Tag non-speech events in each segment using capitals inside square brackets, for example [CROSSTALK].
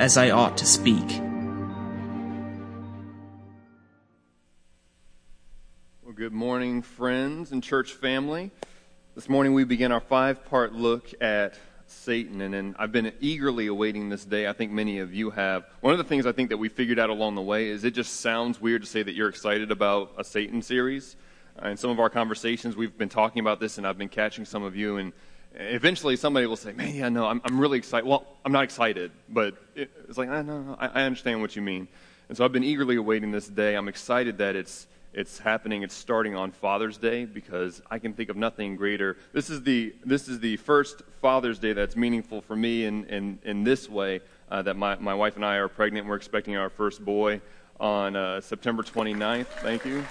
as I ought to speak. Well, good morning, friends and church family. This morning we begin our five part look at Satan, and, and I've been eagerly awaiting this day. I think many of you have. One of the things I think that we figured out along the way is it just sounds weird to say that you're excited about a Satan series. Uh, in some of our conversations, we've been talking about this, and I've been catching some of you, and eventually somebody will say, man, yeah, no, I'm, I'm really excited. Well, I'm not excited, but it, it's like, I know, I, I understand what you mean. And so I've been eagerly awaiting this day. I'm excited that it's, it's happening. It's starting on Father's Day because I can think of nothing greater. This is the, this is the first Father's Day that's meaningful for me in, in, in this way uh, that my, my wife and I are pregnant. We're expecting our first boy on uh, September 29th. Thank you.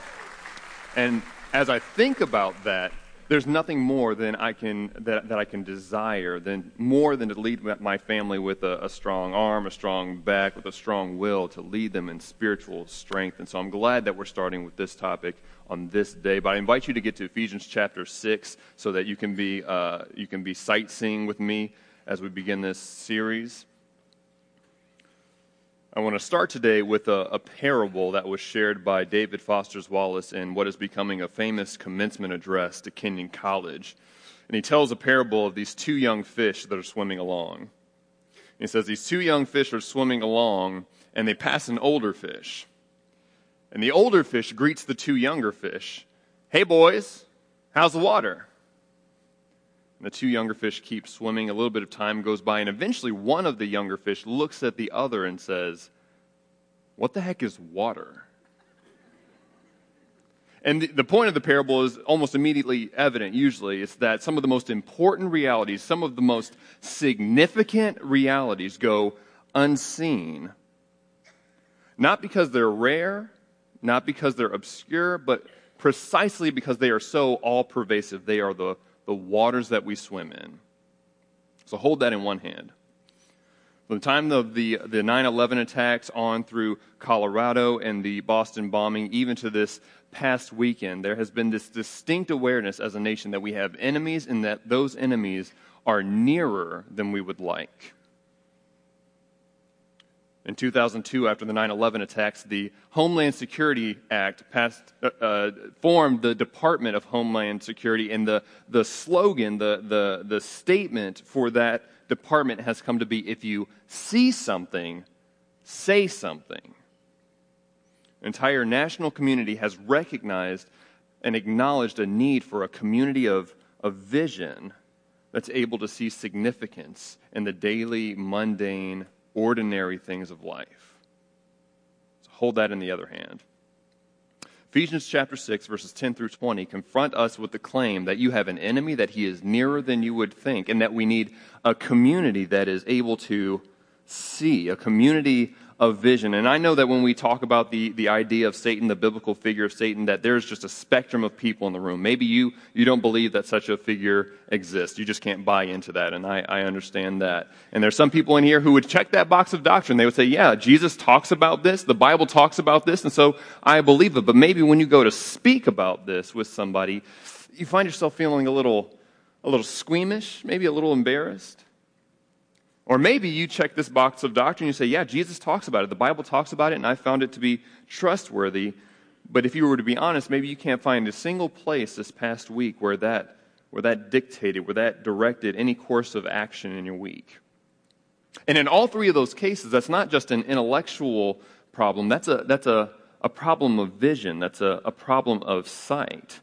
And as I think about that, there's nothing more than I can, that, that I can desire, than more than to lead my family with a, a strong arm, a strong back, with a strong will, to lead them in spiritual strength. And so I'm glad that we're starting with this topic on this day. But I invite you to get to Ephesians chapter 6 so that you can be, uh, you can be sightseeing with me as we begin this series. I want to start today with a, a, parable that was shared by David Foster Wallace in what is becoming a famous commencement address to Kenyon College. And he tells a parable of these two young fish that are swimming along. He says these two young fish are swimming along and they pass an older fish. And the older fish greets the two younger fish Hey, boys, how's the water? And the two younger fish keep swimming. A little bit of time goes by, and eventually one of the younger fish looks at the other and says, What the heck is water? And the, the point of the parable is almost immediately evident, usually. It's that some of the most important realities, some of the most significant realities go unseen. Not because they're rare, not because they're obscure, but precisely because they are so all pervasive. They are the the waters that we swim in. So hold that in one hand. From the time of the, the 9 11 attacks on through Colorado and the Boston bombing, even to this past weekend, there has been this distinct awareness as a nation that we have enemies and that those enemies are nearer than we would like. In 2002, after the 9 11 attacks, the Homeland Security Act passed, uh, uh, formed the Department of Homeland Security, and the, the slogan, the, the, the statement for that department has come to be if you see something, say something. Entire national community has recognized and acknowledged a need for a community of, of vision that's able to see significance in the daily, mundane, ordinary things of life. So hold that in the other hand. Ephesians chapter 6, verses 10 through 20 confront us with the claim that you have an enemy, that he is nearer than you would think, and that we need a community that is able to see, a community of vision. And I know that when we talk about the, the idea of Satan, the biblical figure of Satan, that there's just a spectrum of people in the room. Maybe you, you don't believe that such a figure exists. You just can't buy into that. And I, I understand that. And there's some people in here who would check that box of doctrine. They would say, yeah, Jesus talks about this. The Bible talks about this. And so I believe it. But maybe when you go to speak about this with somebody, you find yourself feeling a little, a little squeamish, maybe a little embarrassed. Or maybe you check this box of doctrine and you say, yeah, Jesus talks about it. The Bible talks about it, and I found it to be trustworthy. But if you were to be honest, maybe you can't find a single place this past week where that, where that dictated, where that directed any course of action in your week. And in all three of those cases, that's not just an intellectual problem, that's a, that's a, a problem of vision, that's a, a problem of sight.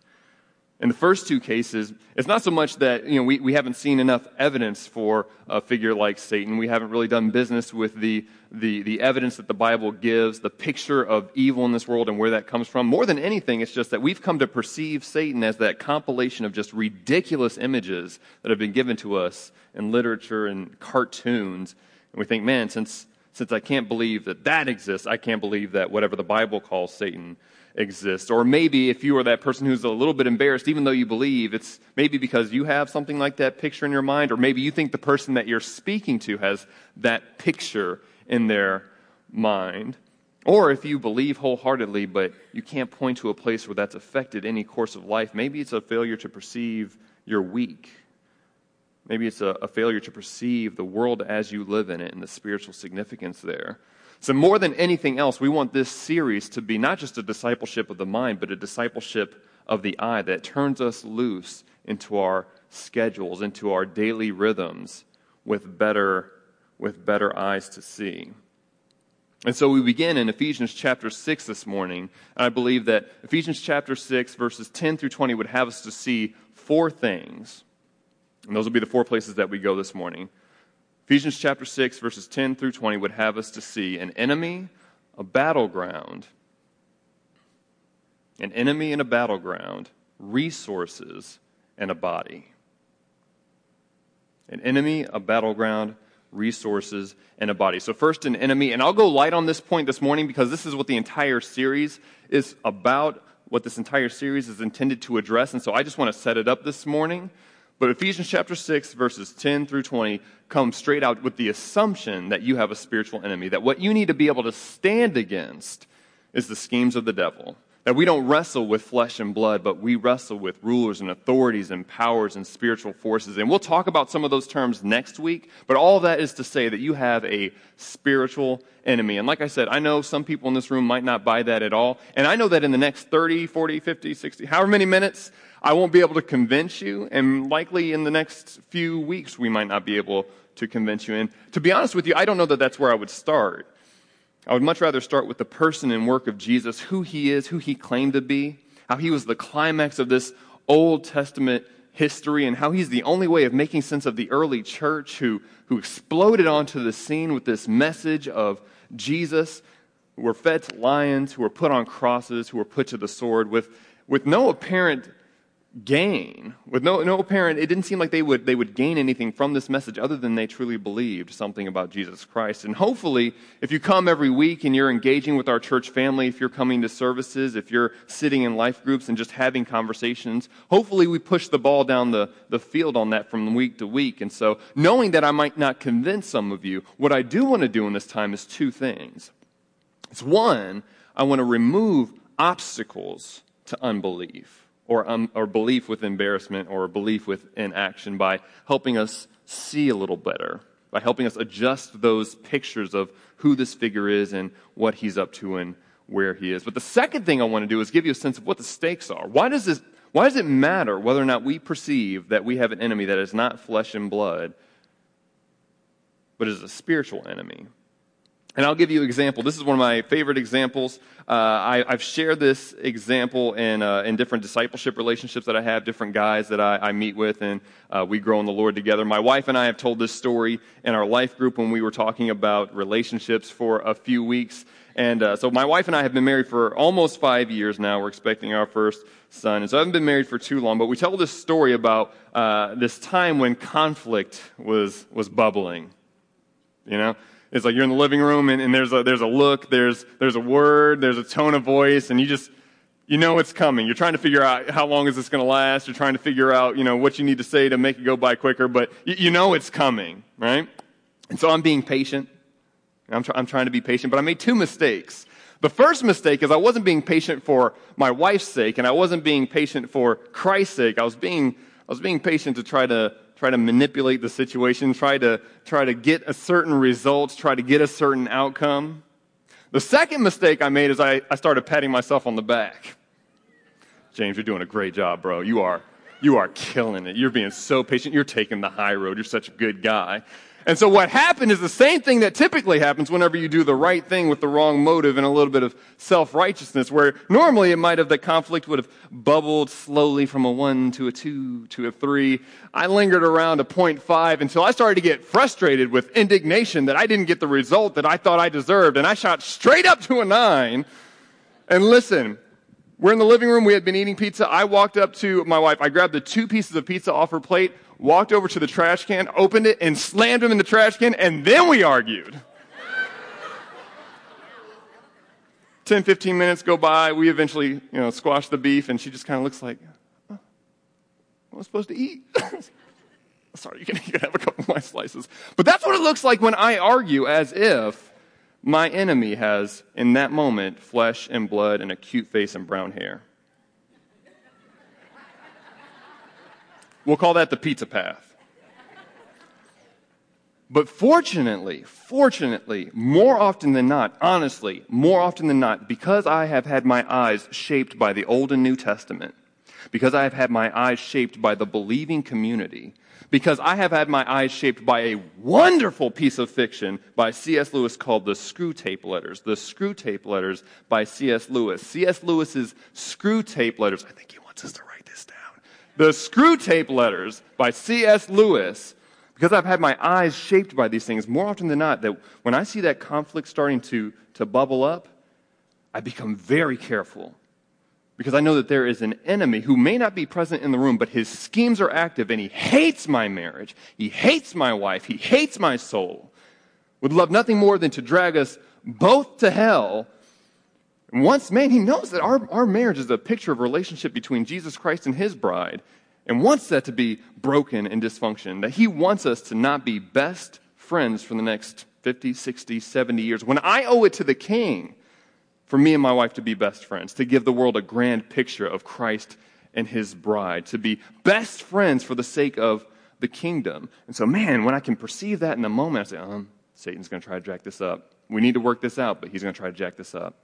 In the first two cases, it's not so much that you know, we, we haven't seen enough evidence for a figure like Satan. We haven't really done business with the, the, the evidence that the Bible gives, the picture of evil in this world and where that comes from. More than anything, it's just that we've come to perceive Satan as that compilation of just ridiculous images that have been given to us in literature and cartoons. And we think, man, since, since I can't believe that that exists, I can't believe that whatever the Bible calls Satan exists. Or maybe if you are that person who's a little bit embarrassed, even though you believe, it's maybe because you have something like that picture in your mind, or maybe you think the person that you're speaking to has that picture in their mind. Or if you believe wholeheartedly, but you can't point to a place where that's affected any course of life, maybe it's a failure to perceive you're weak. Maybe it's a, a failure to perceive the world as you live in it and the spiritual significance there. So, more than anything else, we want this series to be not just a discipleship of the mind, but a discipleship of the eye that turns us loose into our schedules, into our daily rhythms with better, with better eyes to see. And so we begin in Ephesians chapter 6 this morning. And I believe that Ephesians chapter 6, verses 10 through 20, would have us to see four things. And those will be the four places that we go this morning. Ephesians chapter 6, verses 10 through 20 would have us to see an enemy, a battleground, an enemy and a battleground, resources, and a body. An enemy, a battleground, resources, and a body. So, first, an enemy, and I'll go light on this point this morning because this is what the entire series is about, what this entire series is intended to address. And so, I just want to set it up this morning. But Ephesians chapter 6, verses 10 through 20 come straight out with the assumption that you have a spiritual enemy, that what you need to be able to stand against is the schemes of the devil. That we don't wrestle with flesh and blood, but we wrestle with rulers and authorities and powers and spiritual forces. And we'll talk about some of those terms next week, but all that is to say that you have a spiritual enemy. And like I said, I know some people in this room might not buy that at all. And I know that in the next 30, 40, 50, 60, however many minutes, I won't be able to convince you, and likely in the next few weeks, we might not be able to convince you. And to be honest with you, I don't know that that's where I would start. I would much rather start with the person and work of Jesus, who he is, who he claimed to be, how he was the climax of this Old Testament history, and how he's the only way of making sense of the early church who, who exploded onto the scene with this message of Jesus, who were fed to lions, who were put on crosses, who were put to the sword, with, with no apparent gain. With no, no apparent, it didn't seem like they would, they would gain anything from this message other than they truly believed something about Jesus Christ. And hopefully, if you come every week and you're engaging with our church family, if you're coming to services, if you're sitting in life groups and just having conversations, hopefully we push the ball down the, the field on that from week to week. And so, knowing that I might not convince some of you, what I do want to do in this time is two things. It's one, I want to remove obstacles to unbelief or, um, or belief with embarrassment or belief with inaction by helping us see a little better, by helping us adjust those pictures of who this figure is and what he's up to and where he is. But the second thing I want to do is give you a sense of what the stakes are. Why does this why does it matter whether or not we perceive that we have an enemy that is not flesh and blood, but is a spiritual enemy? And I'll give you an example. This is one of my favorite examples. Uh, I, have shared this example in, uh, in different discipleship relationships that I have, different guys that I, I meet with, and uh, we grow in the Lord together. My wife and I have told this story in our life group when we were talking about relationships for a few weeks. And uh, so my wife and I have been married for almost five years now. We're expecting our first son. And so I haven't been married for too long, but we tell this story about uh, this time when conflict was, was bubbling. You know? It's like you're in the living room and, and there's, a, there's a look, there's, there's a word, there's a tone of voice, and you just, you know it's coming. You're trying to figure out how long is this going to last. You're trying to figure out, you know, what you need to say to make it go by quicker, but you, you know it's coming, right? And so I'm being patient. I'm, I'm trying to be patient, but I made two mistakes. The first mistake is I wasn't being patient for my wife's sake, and I wasn't being patient for Christ's sake. I was being, I was being patient to try to try to manipulate the situation, try to try to get a certain result, try to get a certain outcome. The second mistake I made is I, I started patting myself on the back. James, you're doing a great job, bro. You are you are killing it. You're being so patient. You're taking the high road. You're such a good guy. And so what happened is the same thing that typically happens whenever you do the right thing with the wrong motive and a little bit of self-righteousness, where normally it might have, the conflict would have bubbled slowly from a one to a two to a three. I lingered around a point five until I started to get frustrated with indignation that I didn't get the result that I thought I deserved. And I shot straight up to a nine. And listen, we're in the living room. We had been eating pizza. I walked up to my wife. I grabbed the two pieces of pizza off her plate walked over to the trash can, opened it, and slammed him in the trash can, and then we argued. 10, 15 minutes go by. We eventually, you know, squash the beef, and she just kind of looks like, oh, I supposed to eat? [LAUGHS] Sorry, you can, you can have a couple of my slices. But that's what it looks like when I argue as if my enemy has, in that moment, flesh and blood and a cute face and brown hair. We'll call that the pizza path. But fortunately, fortunately, more often than not, honestly, more often than not, because I have had my eyes shaped by the Old and New Testament, because I have had my eyes shaped by the believing community, because I have had my eyes shaped by a wonderful piece of fiction by C.S. Lewis called The Screwtape Letters. The Screwtape Letters by C.S. Lewis. C.S. Lewis's Screwtape Letters, I think he wants us to write the Screwtape Letters by C.S. Lewis, because I've had my eyes shaped by these things more often than not, that when I see that conflict starting to, to bubble up, I become very careful. Because I know that there is an enemy who may not be present in the room, but his schemes are active and he hates my marriage. He hates my wife. He hates my soul. Would love nothing more than to drag us both to hell once, man, he knows that our, our marriage is a picture of relationship between Jesus Christ and his bride, and wants that to be broken and dysfunction, that he wants us to not be best friends for the next 50, 60, 70 years. When I owe it to the king for me and my wife to be best friends, to give the world a grand picture of Christ and his bride, to be best friends for the sake of the kingdom. And so, man, when I can perceive that in the moment, I say, um, Satan's going to try to jack this up. We need to work this out, but he's going to try to jack this up.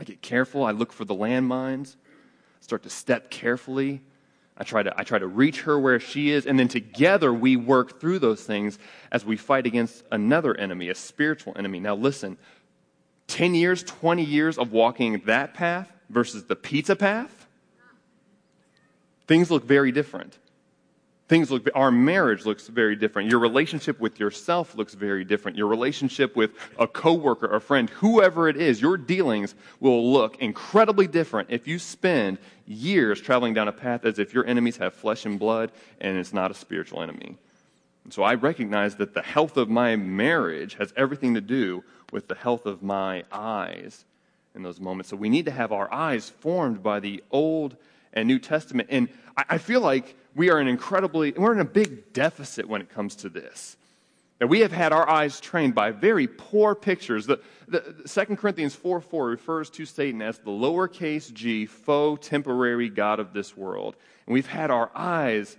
I get careful. I look for the landmines, I start to step carefully. I try, to, I try to reach her where she is, and then together we work through those things as we fight against another enemy, a spiritual enemy. Now, listen 10 years, 20 years of walking that path versus the pizza path, things look very different things look our marriage looks very different. Your relationship with yourself looks very different. Your relationship with a coworker a friend whoever it is your dealings will look incredibly different if you spend years traveling down a path as if your enemies have flesh and blood and it's not a spiritual enemy. And so i recognize that the health of my marriage has everything to do with the health of my eyes in those moments. So we need to have our eyes formed by the old and new testament and i feel like we are an incredibly, we're in a big deficit when it comes to this. That we have had our eyes trained by very poor pictures. The, the, the 2 Corinthians 4 4 refers to Satan as the lowercase g, foe, temporary God of this world. And we've had our eyes,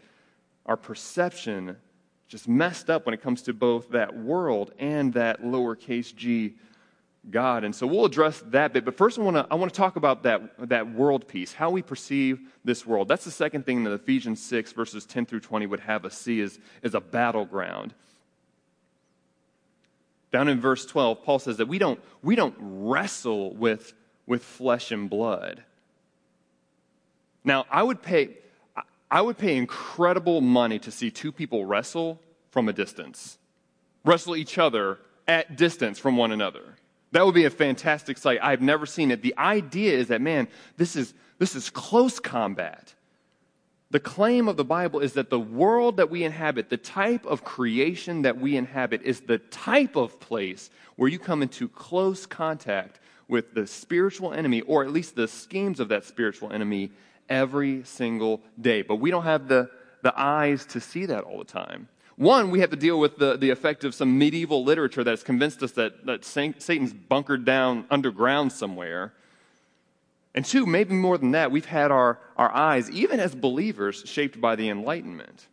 our perception, just messed up when it comes to both that world and that lowercase g God. And so we'll address that bit. But first, I want to I want to talk about that, that world piece, how we perceive this world. That's the second thing that Ephesians 6, verses 10 through 20, would have us see is, is a battleground. Down in verse 12, Paul says that we don't, we don't wrestle with, with flesh and blood. Now, I would pay I would pay incredible money to see two people wrestle from a distance. Wrestle each other at distance from one another. That would be a fantastic sight. I've never seen it. The idea is that, man, this is, this is close combat. The claim of the Bible is that the world that we inhabit, the type of creation that we inhabit, is the type of place where you come into close contact with the spiritual enemy, or at least the schemes of that spiritual enemy, every single day. But we don't have the, the eyes to see that all the time. One, we have to deal with the, the effect of some medieval literature that has convinced us that, that Satan's bunkered down underground somewhere. And two, maybe more than that, we've had our, our eyes, even as believers, shaped by the Enlightenment.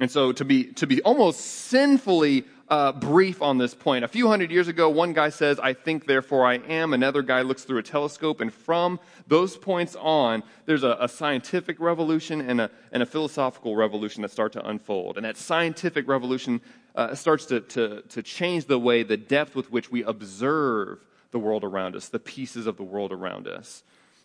And so to be, to be almost sinfully uh, brief on this point, a few hundred years ago, one guy says, I think, therefore I am. Another guy looks through a telescope. And from those points on, there's a, a scientific revolution and a, and a philosophical revolution that start to unfold. And that scientific revolution uh, starts to, to, to change the way, the depth with which we observe the world around us, the pieces of the world around us.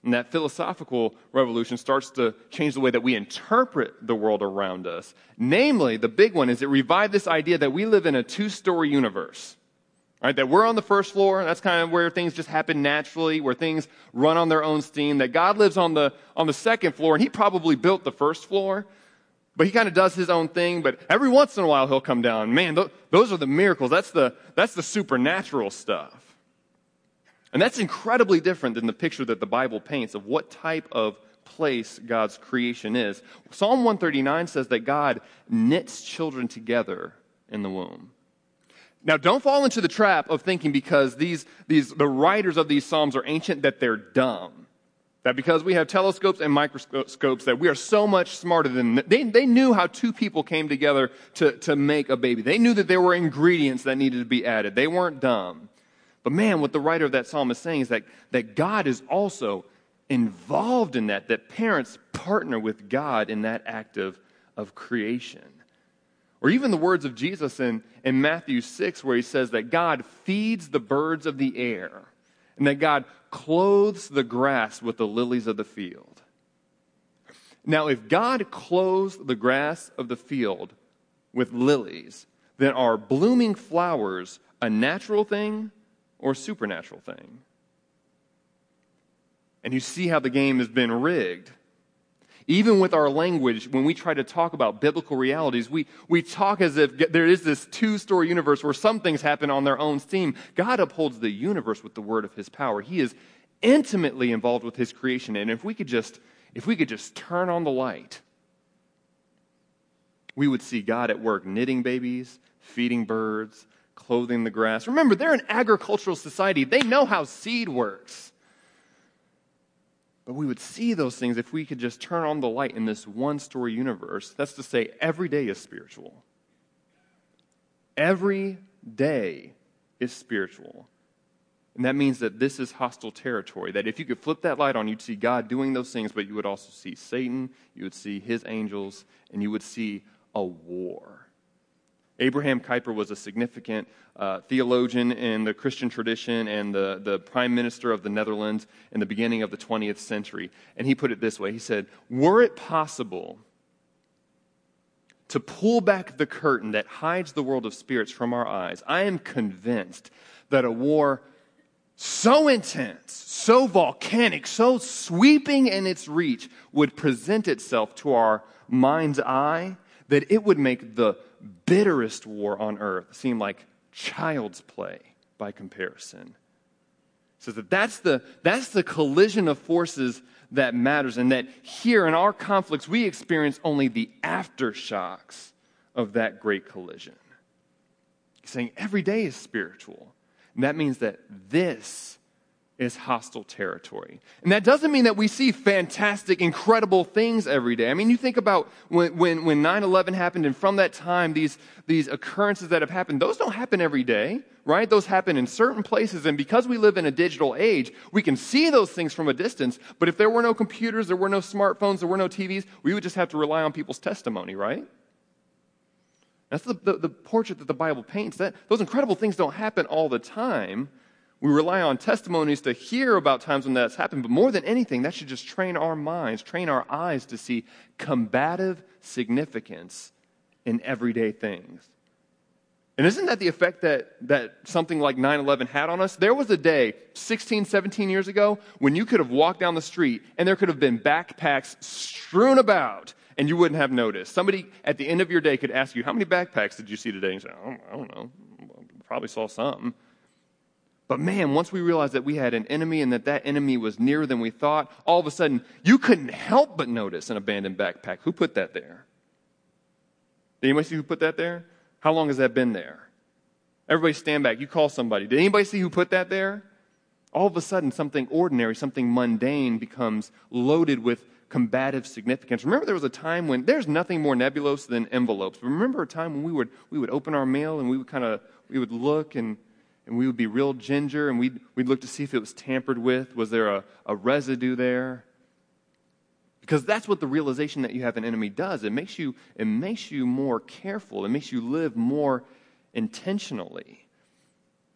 And that philosophical revolution starts to change the way that we interpret the world around us. Namely, the big one is it revived this idea that we live in a two story universe. Right, that we're on the first floor, that's kind of where things just happen naturally, where things run on their own steam, that God lives on the, on the second floor, and He probably built the first floor, but He kind of does His own thing, but every once in a while He'll come down. Man, th- those are the miracles. That's the, that's the supernatural stuff. And that's incredibly different than the picture that the Bible paints of what type of place God's creation is. Psalm 139 says that God knits children together in the womb. Now, don't fall into the trap of thinking because these, these, the writers of these Psalms are ancient that they're dumb. That because we have telescopes and microscopes that we are so much smarter than them. They, they knew how two people came together to, to make a baby. They knew that there were ingredients that needed to be added. They weren't dumb. But man, what the writer of that psalm is saying is that, that God is also involved in that, that parents partner with God in that act of, of creation. Or even the words of Jesus in, in Matthew 6, where he says that God feeds the birds of the air and that God clothes the grass with the lilies of the field. Now, if God clothes the grass of the field with lilies, then are blooming flowers a natural thing or supernatural thing. And you see how the game has been rigged. Even with our language, when we try to talk about biblical realities, we, we talk as if there is this two story universe where some things happen on their own steam. God upholds the universe with the word of his power. He is intimately involved with his creation. And if we could just, if we could just turn on the light, we would see God at work knitting babies, feeding birds, clothing the grass. Remember, they're an agricultural society, they know how seed works. But we would see those things if we could just turn on the light in this one story universe. That's to say, every day is spiritual. Every day is spiritual. And that means that this is hostile territory. That if you could flip that light on, you'd see God doing those things, but you would also see Satan, you would see his angels, and you would see a war. Abraham Kuyper was a significant uh, theologian in the Christian tradition and the, the prime minister of the Netherlands in the beginning of the 20th century. And he put it this way He said, Were it possible to pull back the curtain that hides the world of spirits from our eyes, I am convinced that a war so intense, so volcanic, so sweeping in its reach would present itself to our mind's eye that it would make the bitterest war on earth seem like child's play by comparison. So that that's the, that's the collision of forces that matters, and that here in our conflicts, we experience only the aftershocks of that great collision. He's saying every day is spiritual. And that means that this is hostile territory. And that doesn't mean that we see fantastic, incredible things every day. I mean, you think about when, when, when 9-11 happened, and from that time, these, these occurrences that have happened, those don't happen every day, right? Those happen in certain places. And because we live in a digital age, we can see those things from a distance. But if there were no computers, there were no smartphones, there were no TVs, we would just have to rely on people's testimony, right? That's the, the, the portrait that the Bible paints. That, those incredible things don't happen all the time. We rely on testimonies to hear about times when that's happened, but more than anything, that should just train our minds, train our eyes to see combative significance in everyday things. And isn't that the effect that, that something like 9 11 had on us? There was a day, 16, 17 years ago, when you could have walked down the street and there could have been backpacks strewn about and you wouldn't have noticed. Somebody at the end of your day could ask you, How many backpacks did you see today? And you say, oh, I don't know. Probably saw some. But man, once we realized that we had an enemy and that that enemy was nearer than we thought, all of a sudden, you couldn't help but notice an abandoned backpack. Who put that there? Did anybody see who put that there? How long has that been there? Everybody stand back. You call somebody. Did anybody see who put that there? All of a sudden, something ordinary, something mundane becomes loaded with combative significance. Remember, there was a time when there's nothing more nebulous than envelopes. Remember a time when we would, we would open our mail and we would kind of, we would look and and we would be real ginger and we'd, we'd look to see if it was tampered with. Was there a, a residue there? Because that's what the realization that you have an enemy does. It makes you, it makes you more careful, it makes you live more intentionally.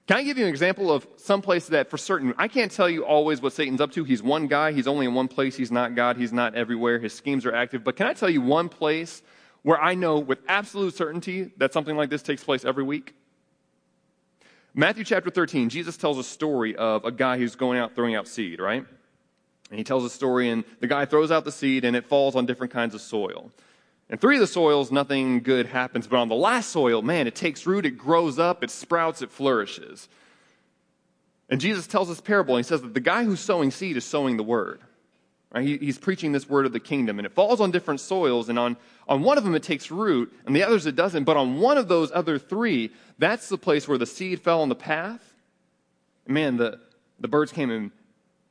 Can I give you an example of some place that for certain, I can't tell you always what Satan's up to. He's one guy, he's only in one place, he's not God, he's not everywhere, his schemes are active. But can I tell you one place where I know with absolute certainty that something like this takes place every week? Matthew chapter 13, Jesus tells a story of a guy who's going out throwing out seed, right? And he tells a story, and the guy throws out the seed, and it falls on different kinds of soil. And three of the soils, nothing good happens. But on the last soil, man, it takes root, it grows up, it sprouts, it flourishes. And Jesus tells this parable, and he says that the guy who's sowing seed is sowing the word. Right? He, he's preaching this word of the kingdom, and it falls on different soils, and on, on one of them it takes root, and the others it doesn't. But on one of those other three, that's the place where the seed fell on the path. Man, the, the birds came and,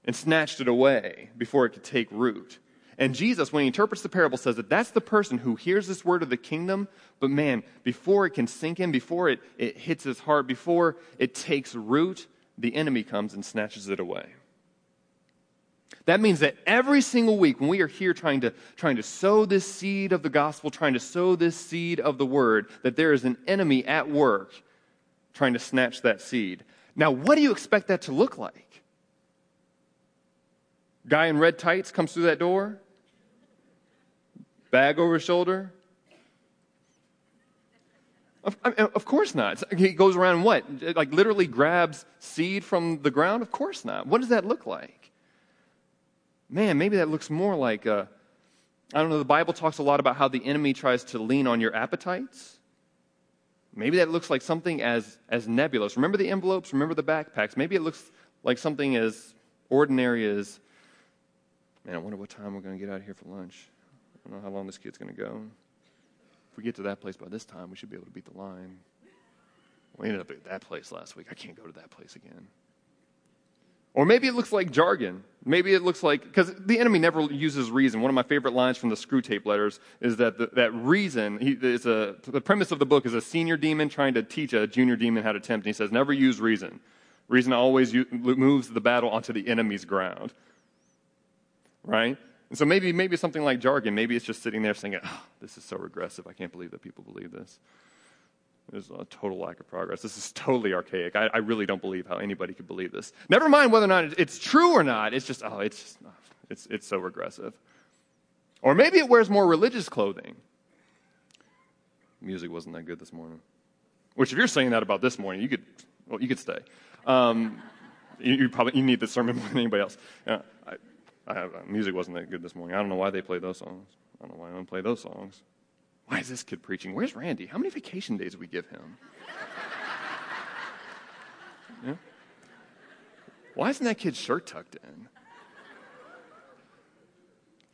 and snatched it away before it could take root. And Jesus, when he interprets the parable, says that that's the person who hears this word of the kingdom, but man, before it can sink in, before it, it hits his heart, before it takes root, the enemy comes and snatches it away. That means that every single week when we are here trying to, trying to sow this seed of the gospel, trying to sow this seed of the word, that there is an enemy at work trying to snatch that seed. Now, what do you expect that to look like? Guy in red tights comes through that door, bag over his shoulder. Of, of course not. He goes around what? Like literally grabs seed from the ground? Of course not. What does that look like? Man, maybe that looks more like a, I don't know, the Bible talks a lot about how the enemy tries to lean on your appetites. Maybe that looks like something as, as nebulous. Remember the envelopes? Remember the backpacks? Maybe it looks like something as ordinary as, man, I wonder what time we're going to get out of here for lunch. I don't know how long this kid's going to go. If we get to that place by this time, we should be able to beat the line. We ended up at that place last week. I can't go to that place again. Or maybe it looks like jargon. Maybe it looks like, because the enemy never uses reason. One of my favorite lines from the Screwtape Letters is that the, that reason, he, is a, the premise of the book is a senior demon trying to teach a junior demon how to tempt. And he says, never use reason. Reason always moves the battle onto the enemy's ground. Right? And so maybe, maybe something like jargon. Maybe it's just sitting there saying, oh, this is so regressive. I can't believe that people believe this. There's a total lack of progress. This is totally archaic. I, I, really don't believe how anybody could believe this. Never mind whether or not it's true or not. It's just, oh, it's just, it's, it's so regressive. Or maybe it wears more religious clothing. Music wasn't that good this morning. Which, if you're saying that about this morning, you could, well, you could stay. Um, you, you, probably you need the sermon more than anybody else. Yeah, I, I music wasn't that good this morning. I don't know why they play those songs. I don't know why I don't play those songs. Why is this kid preaching? Where's Randy? How many vacation days do we give him? [LAUGHS] yeah? Why isn't that kid's shirt tucked in?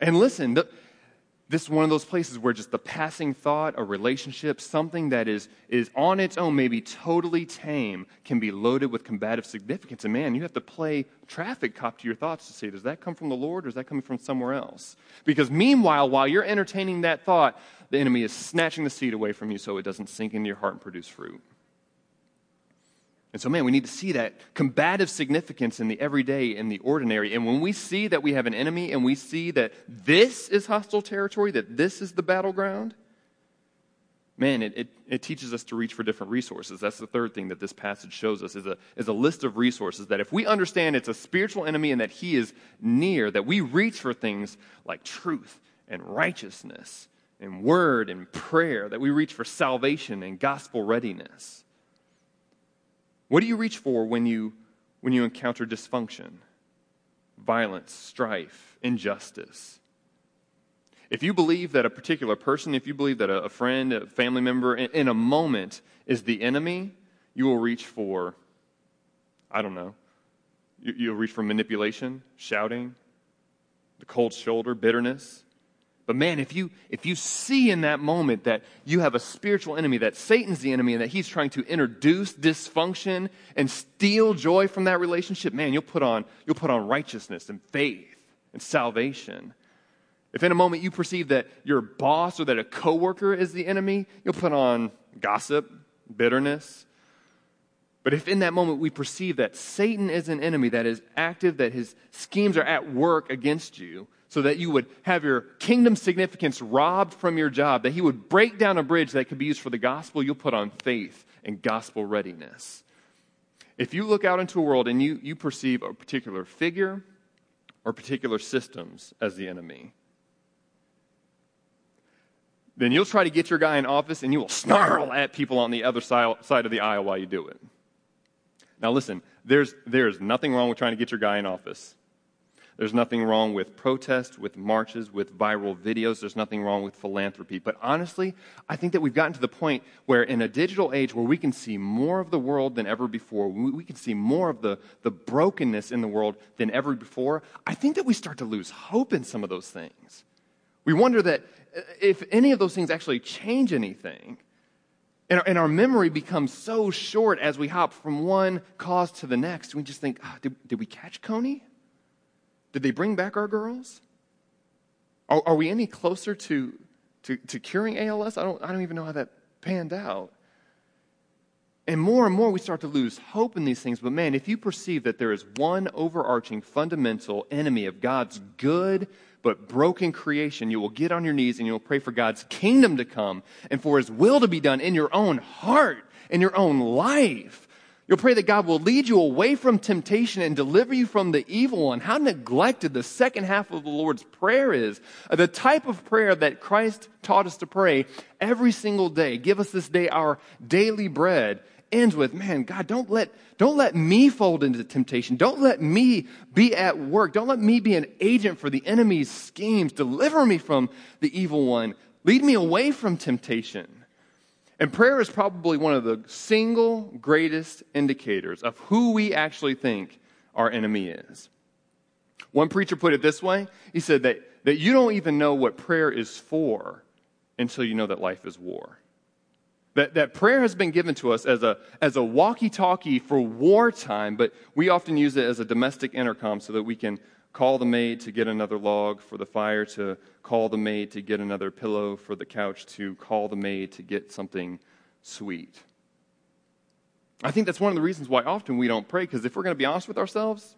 And listen, the, this is one of those places where just the passing thought, a relationship, something that is, is on its own, maybe totally tame, can be loaded with combative significance. And man, you have to play traffic cop to your thoughts to say, does that come from the Lord or is that coming from somewhere else? Because meanwhile, while you're entertaining that thought, the enemy is snatching the seed away from you so it doesn't sink into your heart and produce fruit. And so, man, we need to see that combative significance in the everyday in the ordinary. And when we see that we have an enemy and we see that this is hostile territory, that this is the battleground, man, it, it, it, teaches us to reach for different resources. That's the third thing that this passage shows us is a, is a list of resources that if we understand it's a spiritual enemy and that he is near, that we reach for things like truth and righteousness and word and prayer, that we reach for salvation and gospel readiness. What do you reach for when you, when you encounter dysfunction, violence, strife, injustice? If you believe that a particular person, if you believe that a, friend, a family member, in, a moment is the enemy, you will reach for, I don't know, you'll reach for manipulation, shouting, the cold shoulder, bitterness. But man, if you, if you see in that moment that you have a spiritual enemy, that Satan's the enemy, and that he's trying to introduce dysfunction and steal joy from that relationship, man, you'll put on, you'll put on righteousness and faith and salvation. If in a moment you perceive that your boss or that a coworker is the enemy, you'll put on gossip, bitterness. But if in that moment we perceive that Satan is an enemy that is active, that his schemes are at work against you, so that you would have your kingdom significance robbed from your job, that he would break down a bridge that could be used for the gospel, you'll put on faith and gospel readiness. If you look out into a world and you, you perceive a particular figure or particular systems as the enemy, then you'll try to get your guy in office and you will snarl at people on the other side of the aisle while you do it. Now, listen, there's, there's nothing wrong with trying to get your guy in office. There's nothing wrong with protests, with marches, with viral videos. There's nothing wrong with philanthropy. But honestly, I think that we've gotten to the point where in a digital age where we can see more of the world than ever before, we can see more of the, the brokenness in the world than ever before, I think that we start to lose hope in some of those things. We wonder that uh, if any of those things actually change anything. And our, and our, memory becomes so short as we hop from one cause to the next. We just think, oh, did, did we catch Kony? Did they bring back our girls? Are, are we any closer to, to, to curing ALS? I don't, I don't even know how that panned out. And more and more we start to lose hope in these things. But man, if you perceive that there is one overarching fundamental enemy of God's good but broken creation, you will get on your knees and you will pray for God's kingdom to come and for his will to be done in your own heart, in your own life. You'll pray that God will lead you away from temptation and deliver you from the evil one. How neglected the second half of the Lord's Prayer is. Uh, the type of prayer that Christ taught us to pray every single day. Give us this day our daily bread. Ends with, man, God, don't let, don't let me fold into temptation. Don't let me be at work. Don't let me be an agent for the enemy's schemes. Deliver me from the evil one. Lead me away from temptation. And prayer is probably one of the single greatest indicators of who we actually think our enemy is. One preacher put it this way he said that, that you don't even know what prayer is for until you know that life is war. That, that prayer has been given to us as a, as a walkie talkie for wartime, but we often use it as a domestic intercom so that we can call the maid to get another log for the fire, to call the maid to get another pillow for the couch, to call the maid to get something sweet. I think that's one of the reasons why often we don't pray, because if we're going to be honest with ourselves,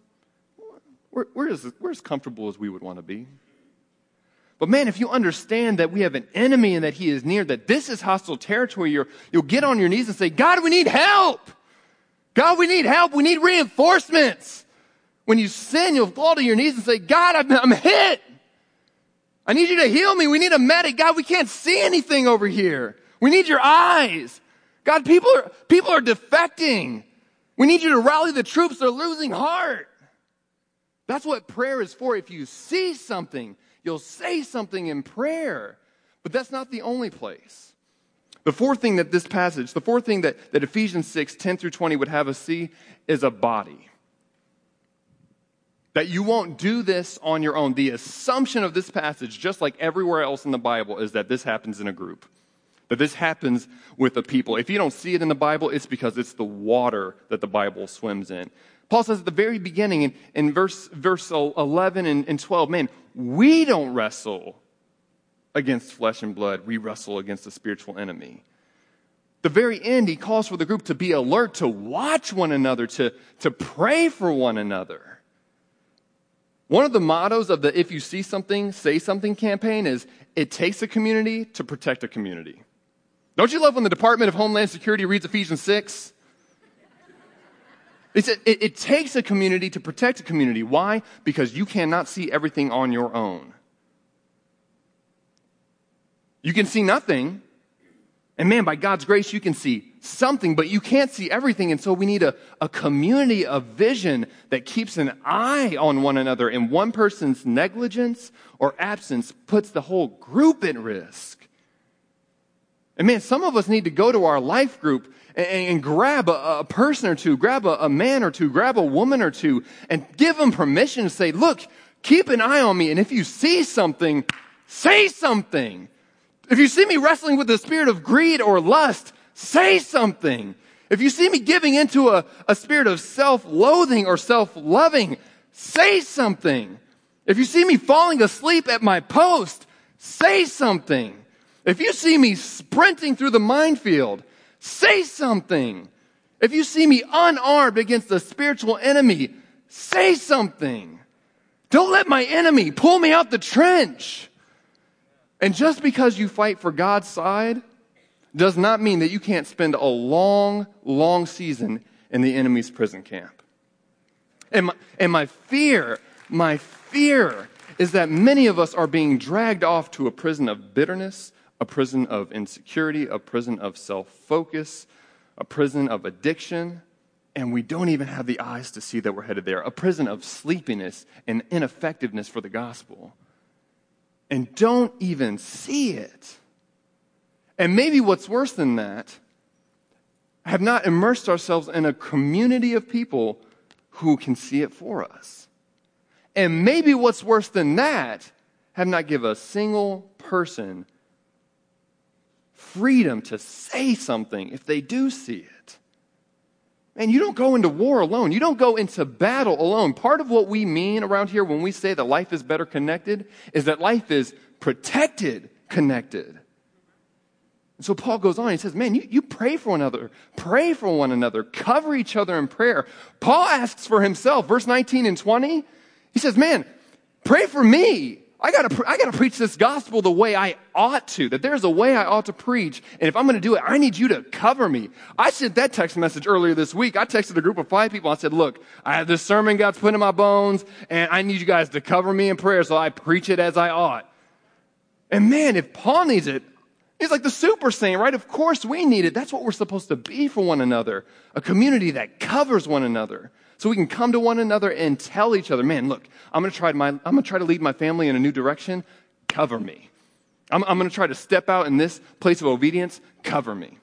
we're, we're, as, we're as comfortable as we would want to be. But man, if you understand that we have an enemy and that he is near, that this is hostile territory, you will get on your knees and say, God, we need help. God, we need help. We need reinforcements. When you sin, you'll fall to your knees and say, God, I'm, I'm hit. I need you to heal me. We need a medic. God, we can't see anything over here. We need your eyes. God, people are, people are defecting. We need you to rally the troops. They're losing heart. That's what prayer is for. If you see something, you'll say something in prayer. But that's not the only place. The fourth thing that this passage, the fourth thing that, that Ephesians 6, 10 through 20 would have us see is a body. That you won't do this on your own. The assumption of this passage, just like everywhere else in the Bible, is that this happens in a group. That this happens with the people. If you don't see it in the Bible, it's because it's the water that the Bible swims in. Paul says at the very beginning in, in verse, verse 11 and, and 12, man, we don't wrestle against flesh and blood. We wrestle against a spiritual enemy. The very end, he calls for the group to be alert, to watch one another, to, to pray for one another. One of the mottos of the If You See Something, Say Something campaign is it takes a community to protect a community. Don't you love when the Department of Homeland Security reads Ephesians 6? It, it, it takes a community to protect a community. Why? Because you cannot see everything on your own. You can see nothing. And man, by God's grace, you can see something, but you can't see everything. And so we need a, a community of vision that keeps an eye on one another. And one person's negligence or absence puts the whole group at risk. And man, some of us need to go to our life group and, and grab a, a, person or two, grab a, a man or two, grab a woman or two, and give them permission to say, look, keep an eye on me. And if you see something, say something. If you see me wrestling with the spirit of greed or lust, say something. If you see me giving into a, a spirit of self-loathing or self-loving, say something. If you see me falling asleep at my post, say something. If you see me sprinting through the minefield, say something. If you see me unarmed against a spiritual enemy, say something. Don't let my enemy pull me out the trench. And just because you fight for God's side does not mean that you can't spend a long, long season in the enemy's prison camp. And my, and my fear, my fear is that many of us are being dragged off to a prison of bitterness, a prison of insecurity, a prison of self focus, a prison of addiction, and we don't even have the eyes to see that we're headed there, a prison of sleepiness and ineffectiveness for the gospel and don't even see it. And maybe what's worse than that, have not immersed ourselves in a community of people who can see it for us. And maybe what's worse than that, have not given a single person freedom to say something if they do see it. And you don't go into war alone. You don't go into battle alone. Part of what we mean around here when we say that life is better connected is that life is protected connected. And so Paul goes on, he says, Man, you, you pray for one another, pray for one another, cover each other in prayer. Paul asks for himself, verse 19 and 20. He says, Man, pray for me. I gotta, I gotta preach this gospel the way I ought to, that there's a way I ought to preach. And if I'm gonna do it, I need you to cover me. I sent that text message earlier this week. I texted a group of five people. I said, look, I have this sermon God's put in my bones and I need you guys to cover me in prayer so I preach it as I ought. And man, if Paul needs it, he's like the super saint, right? Of course we need it. That's what we're supposed to be for one another. A community that covers one another so we can come to one another and tell each other, man, look, I'm going to try my, I'm going to try to lead my family in a new direction. Cover me. I'm, I'm going to try to step out in this place of obedience. Cover me.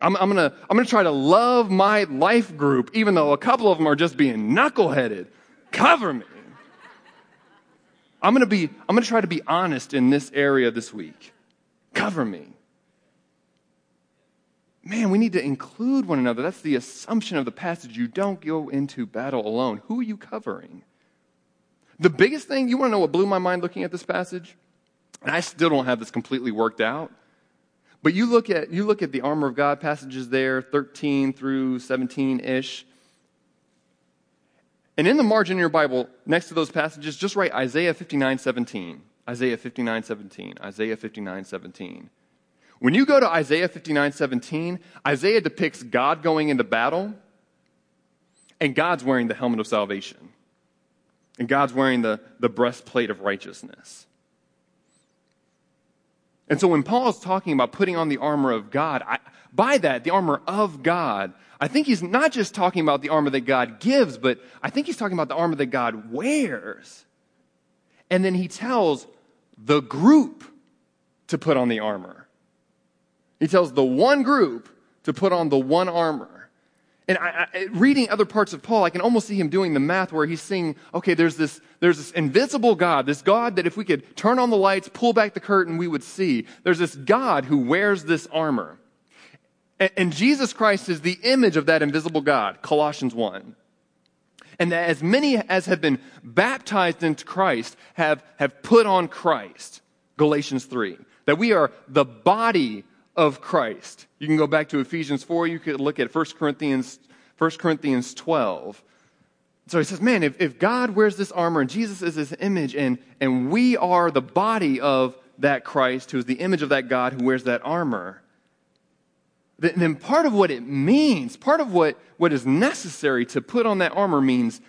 I'm, I'm going to, I'm going to try to love my life group, even though a couple of them are just being knuckleheaded. Cover me. I'm going to be, I'm going to try to be honest in this area this week. Cover me man, we need to include one another. That's the assumption of the passage. You don't go into battle alone. Who are you covering? The biggest thing, you want to know what blew my mind looking at this passage? And I still don't have this completely worked out. But you look at, you look at the armor of God passages there, 13 through 17 ish. And in the margin in your Bible, next to those passages, just write Isaiah 59 17. Isaiah 59 17. Isaiah 59 17. When you go to Isaiah 59 17, Isaiah depicts God going into battle, and God's wearing the helmet of salvation, and God's wearing the, the breastplate of righteousness. And so when Paul is talking about putting on the armor of God, I, by that, the armor of God, I think he's not just talking about the armor that God gives, but I think he's talking about the armor that God wears. And then he tells the group to put on the armor. He tells the one group to put on the one armor. And I, I, reading other parts of Paul, I can almost see him doing the math where he's saying, okay, there's this, there's this invisible God, this God that if we could turn on the lights, pull back the curtain, we would see. There's this God who wears this armor. And, and Jesus Christ is the image of that invisible God, Colossians 1. And that as many as have been baptized into Christ have, have put on Christ, Galatians 3. That we are the body of Christ. You can go back to Ephesians 4, you could look at 1 Corinthians, 1 Corinthians 12. So he says, man, if, if God wears this armor and Jesus is his image and, and we are the body of that Christ who is the image of that God who wears that armor, then, part of what it means, part of what, what is necessary to put on that armor means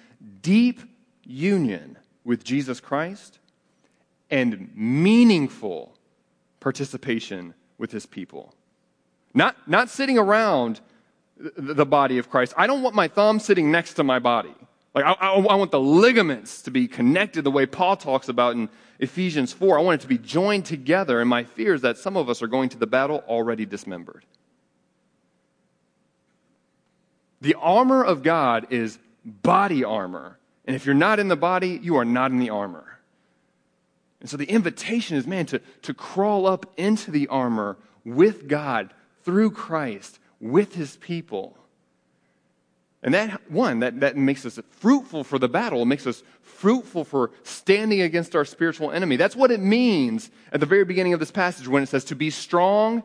deep union with Jesus Christ and meaningful participation with his people. Not, not sitting around the body of Christ. I don't want my thumb sitting next to my body. Like, I, I, I, want the ligaments to be connected the way Paul talks about in Ephesians 4. I want it to be joined together, and my fear is that some of us are going to the battle already dismembered. The armor of God is body armor. And if you're not in the body, you are not in the armor. And so the invitation is, man, to, to crawl up into the armor with God through Christ, with his people. And that, one, that, that makes us fruitful for the battle. It makes us fruitful for standing against our spiritual enemy. That's what it means at the very beginning of this passage when it says to be strong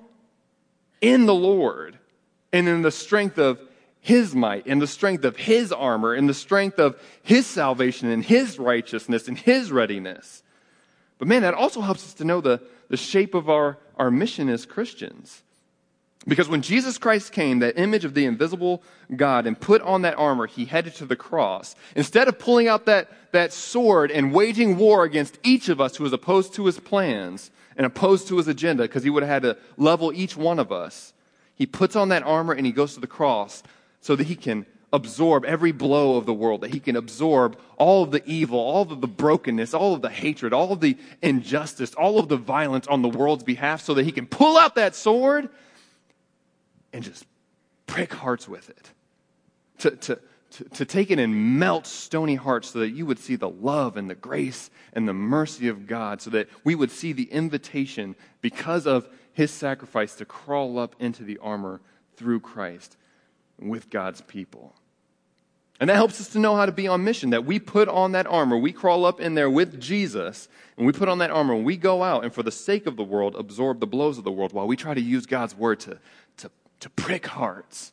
in the Lord and in the strength of his might, and the strength of his armor, and the strength of his salvation and his righteousness and his readiness. But man, that also helps us to know the, the shape of our, our mission as Christians. Because when Jesus Christ came, that image of the invisible God, and put on that armor, he headed to the cross. Instead of pulling out that, that sword and waging war against each of us who was opposed to his plans and opposed to his agenda, because he would have had to level each one of us, he puts on that armor and he goes to the cross so that he can absorb every blow of the world, that he can absorb all of the evil, all of the brokenness, all of the hatred, all of the injustice, all of the violence on the world's behalf, so that he can pull out that sword and just prick hearts with it. To, to, to, to, take it and melt stony hearts so that you would see the love and the grace and the mercy of God, so that we would see the invitation because of his sacrifice to crawl up into the armor through Christ with God's people. And that helps us to know how to be on mission, that we put on that armor, we crawl up in there with Jesus, and we put on that armor, and we go out and for the sake of the world, absorb the blows of the world while we try to use God's word to, to to prick hearts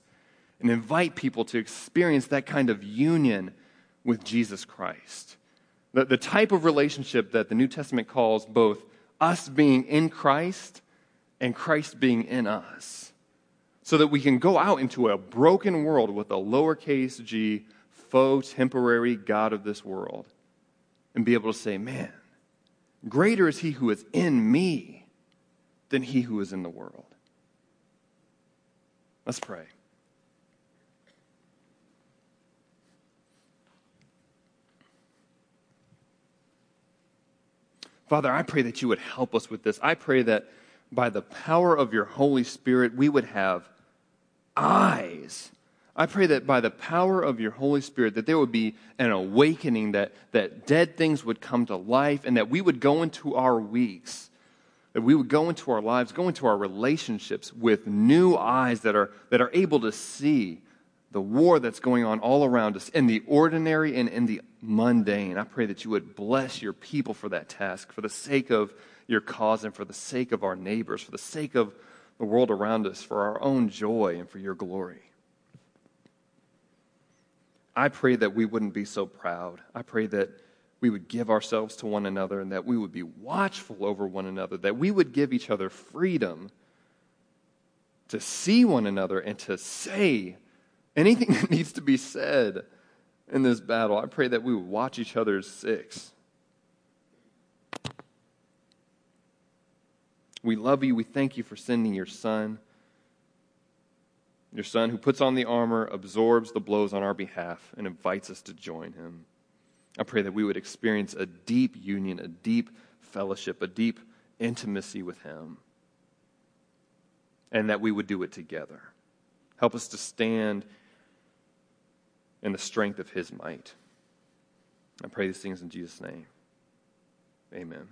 and invite people to experience that kind of union with Jesus Christ. The, the type of relationship that the New Testament calls both us being in Christ and Christ being in us. So that we can go out into a broken world with a lowercase g, faux, temporary God of this world and be able to say, man, greater is he who is in me than he who is in the world. Let's pray. Father, I pray that you would help us with this. I pray that by the power of your Holy Spirit, we would have eyes. I pray that by the power of your Holy Spirit, that there would be an awakening, that, that dead things would come to life, and that we would go into our weeks that we would go into our lives, go into our relationships with new eyes that are, that are able to see the war that's going on all around us in the ordinary and in the mundane. I pray that you would bless your people for that task, for the sake of your cause and for the sake of our neighbors, for the sake of the world around us, for our own joy and for your glory. I pray that we wouldn't be so proud. I pray that we would give ourselves to one another and that we would be watchful over one another, that we would give each other freedom to see one another and to say anything [LAUGHS] that needs to be said in this battle. I pray that we would watch each other's six. We love you. We thank you for sending your son. Your son who puts on the armor, absorbs the blows on our behalf, and invites us to join him. I pray that we would experience a deep union, a deep fellowship, a deep intimacy with Him, and that we would do it together. Help us to stand in the strength of His might. I pray these things in Jesus' name. Amen.